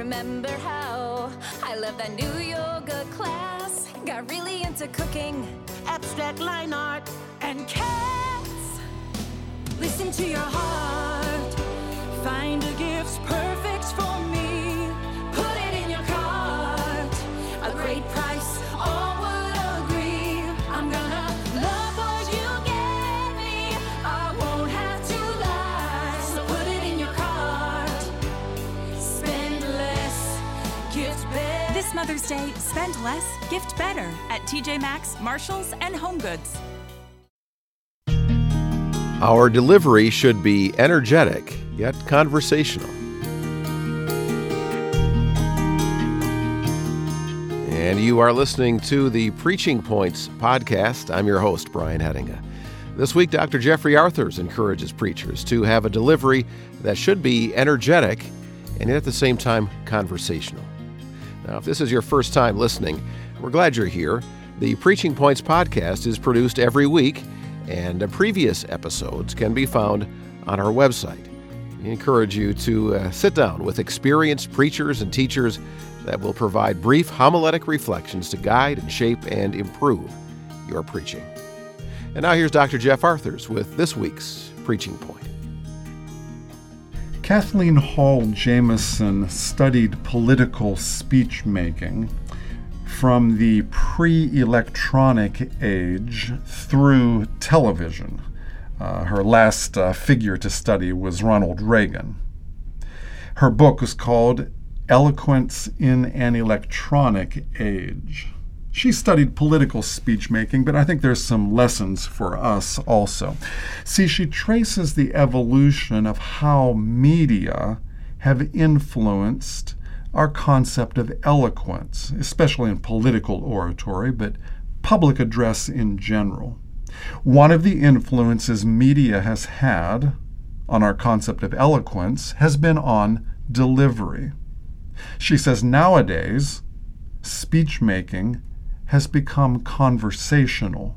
remember how I loved that new yoga class. Got really into cooking, abstract line art, and cats. Listen to your heart. Find a gift Mother's Day, spend less, gift better at TJ Maxx, Marshalls, and HomeGoods. Our delivery should be energetic, yet conversational. And you are listening to the Preaching Points podcast. I'm your host, Brian Hedinga. This week, Dr. Jeffrey Arthurs encourages preachers to have a delivery that should be energetic and at the same time conversational. Now, if this is your first time listening, we're glad you're here. The Preaching Points podcast is produced every week and previous episodes can be found on our website. We encourage you to uh, sit down with experienced preachers and teachers that will provide brief homiletic reflections to guide and shape and improve your preaching. And now here's Dr. Jeff Arthurs with this week's Preaching Point. Kathleen Hall Jamieson studied political speech making from the pre electronic age through television. Uh, her last uh, figure to study was Ronald Reagan. Her book is called Eloquence in an Electronic Age. She studied political speech making, but I think there's some lessons for us also. See, she traces the evolution of how media have influenced our concept of eloquence, especially in political oratory, but public address in general. One of the influences media has had on our concept of eloquence has been on delivery. She says nowadays, speech making has become conversational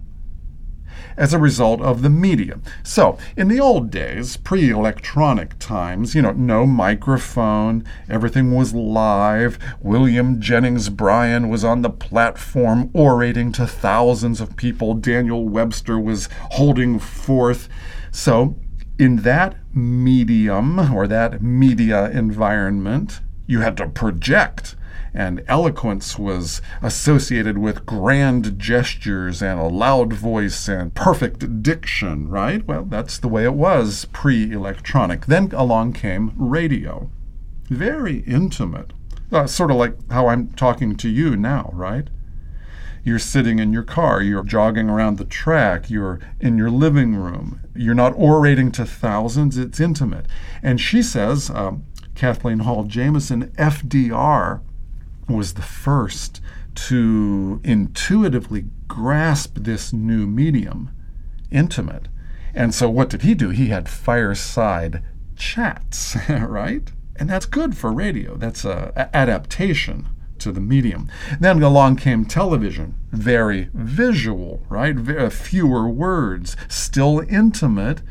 as a result of the media. So, in the old days, pre electronic times, you know, no microphone, everything was live. William Jennings Bryan was on the platform orating to thousands of people. Daniel Webster was holding forth. So, in that medium or that media environment, you had to project and eloquence was associated with grand gestures and a loud voice and perfect diction, right? Well, that's the way it was pre electronic. Then along came radio. Very intimate. Uh, sort of like how I'm talking to you now, right? You're sitting in your car, you're jogging around the track, you're in your living room. You're not orating to thousands, it's intimate. And she says, um, Kathleen Hall Jamieson, FDR was the first to intuitively grasp this new medium, intimate. And so, what did he do? He had fireside chats, right? And that's good for radio. That's a adaptation to the medium. Then along came television, very visual, right? Very, uh, fewer words, still intimate,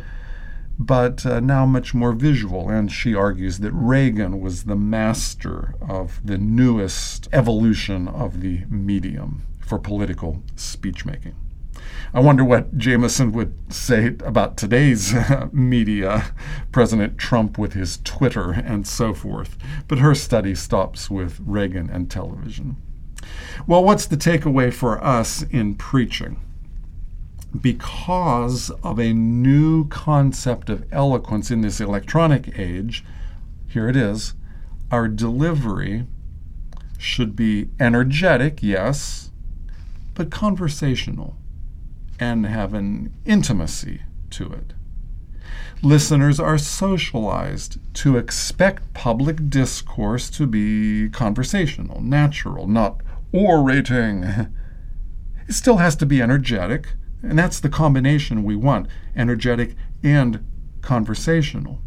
but uh, now much more visual. And she argues that Reagan was the master of the newest evolution of the medium for political speech making. I wonder what Jamieson would say about today's media, President Trump with his Twitter and so forth. But her study stops with Reagan and television. Well, what's the takeaway for us in preaching? Because of a new concept of eloquence in this electronic age, here it is, our delivery should be energetic, yes, but conversational and have an intimacy to it. Listeners are socialized to expect public discourse to be conversational, natural, not orating. It still has to be energetic, and that's the combination we want energetic and conversational.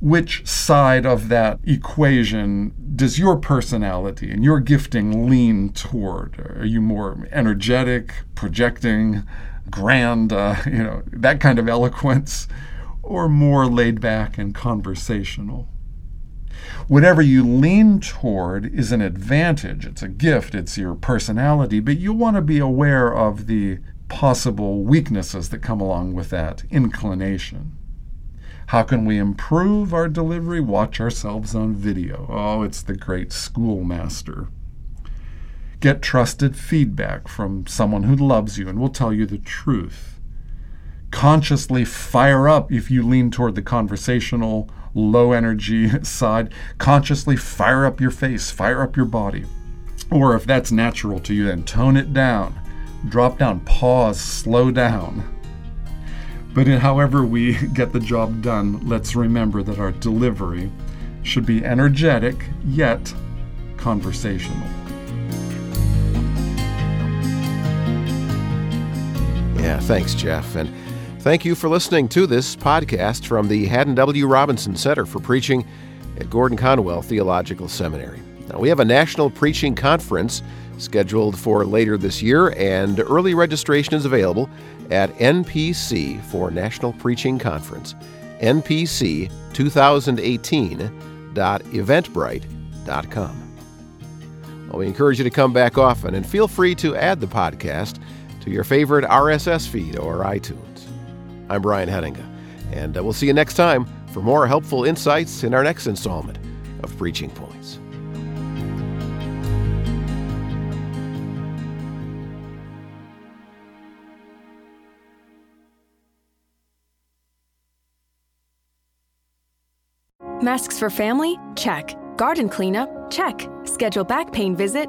Which side of that equation does your personality and your gifting lean toward? Are you more energetic, projecting, grand, uh, you know, that kind of eloquence, or more laid back and conversational? Whatever you lean toward is an advantage. It's a gift, it's your personality, but you want to be aware of the possible weaknesses that come along with that inclination. How can we improve our delivery? Watch ourselves on video. Oh, it's the great schoolmaster. Get trusted feedback from someone who loves you and will tell you the truth. Consciously fire up if you lean toward the conversational, low energy side. Consciously fire up your face, fire up your body. Or if that's natural to you, then tone it down. Drop down, pause, slow down. But in however we get the job done, let's remember that our delivery should be energetic yet conversational. Yeah, thanks, Jeff. And thank you for listening to this podcast from the Haddon W. Robinson Center for Preaching at Gordon Conwell Theological Seminary. Now, we have a national preaching conference scheduled for later this year, and early registration is available at NPC for National Preaching Conference, npc2018.eventbrite.com. Well, we encourage you to come back often and feel free to add the podcast to your favorite RSS feed or iTunes. I'm Brian Hettinga, and uh, we'll see you next time for more helpful insights in our next installment of Preaching Points. Masks for family? Check. Garden cleanup? Check. Schedule back pain visit?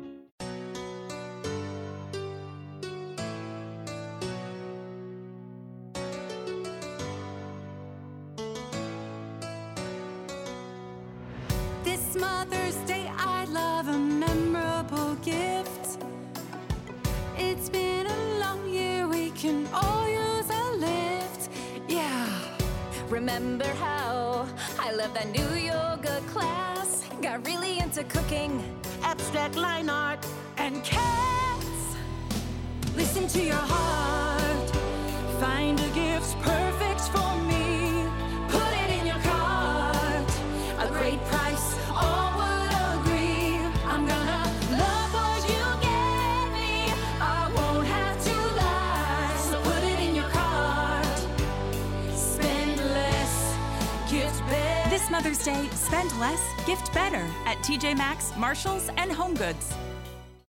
Remember how I love that new yoga class? Got really into cooking. Abstract line art. And cats, listen to your heart. Find a gift's perfect better. Day, spend less, gift better at TJ Maxx, Marshalls, and Home Goods.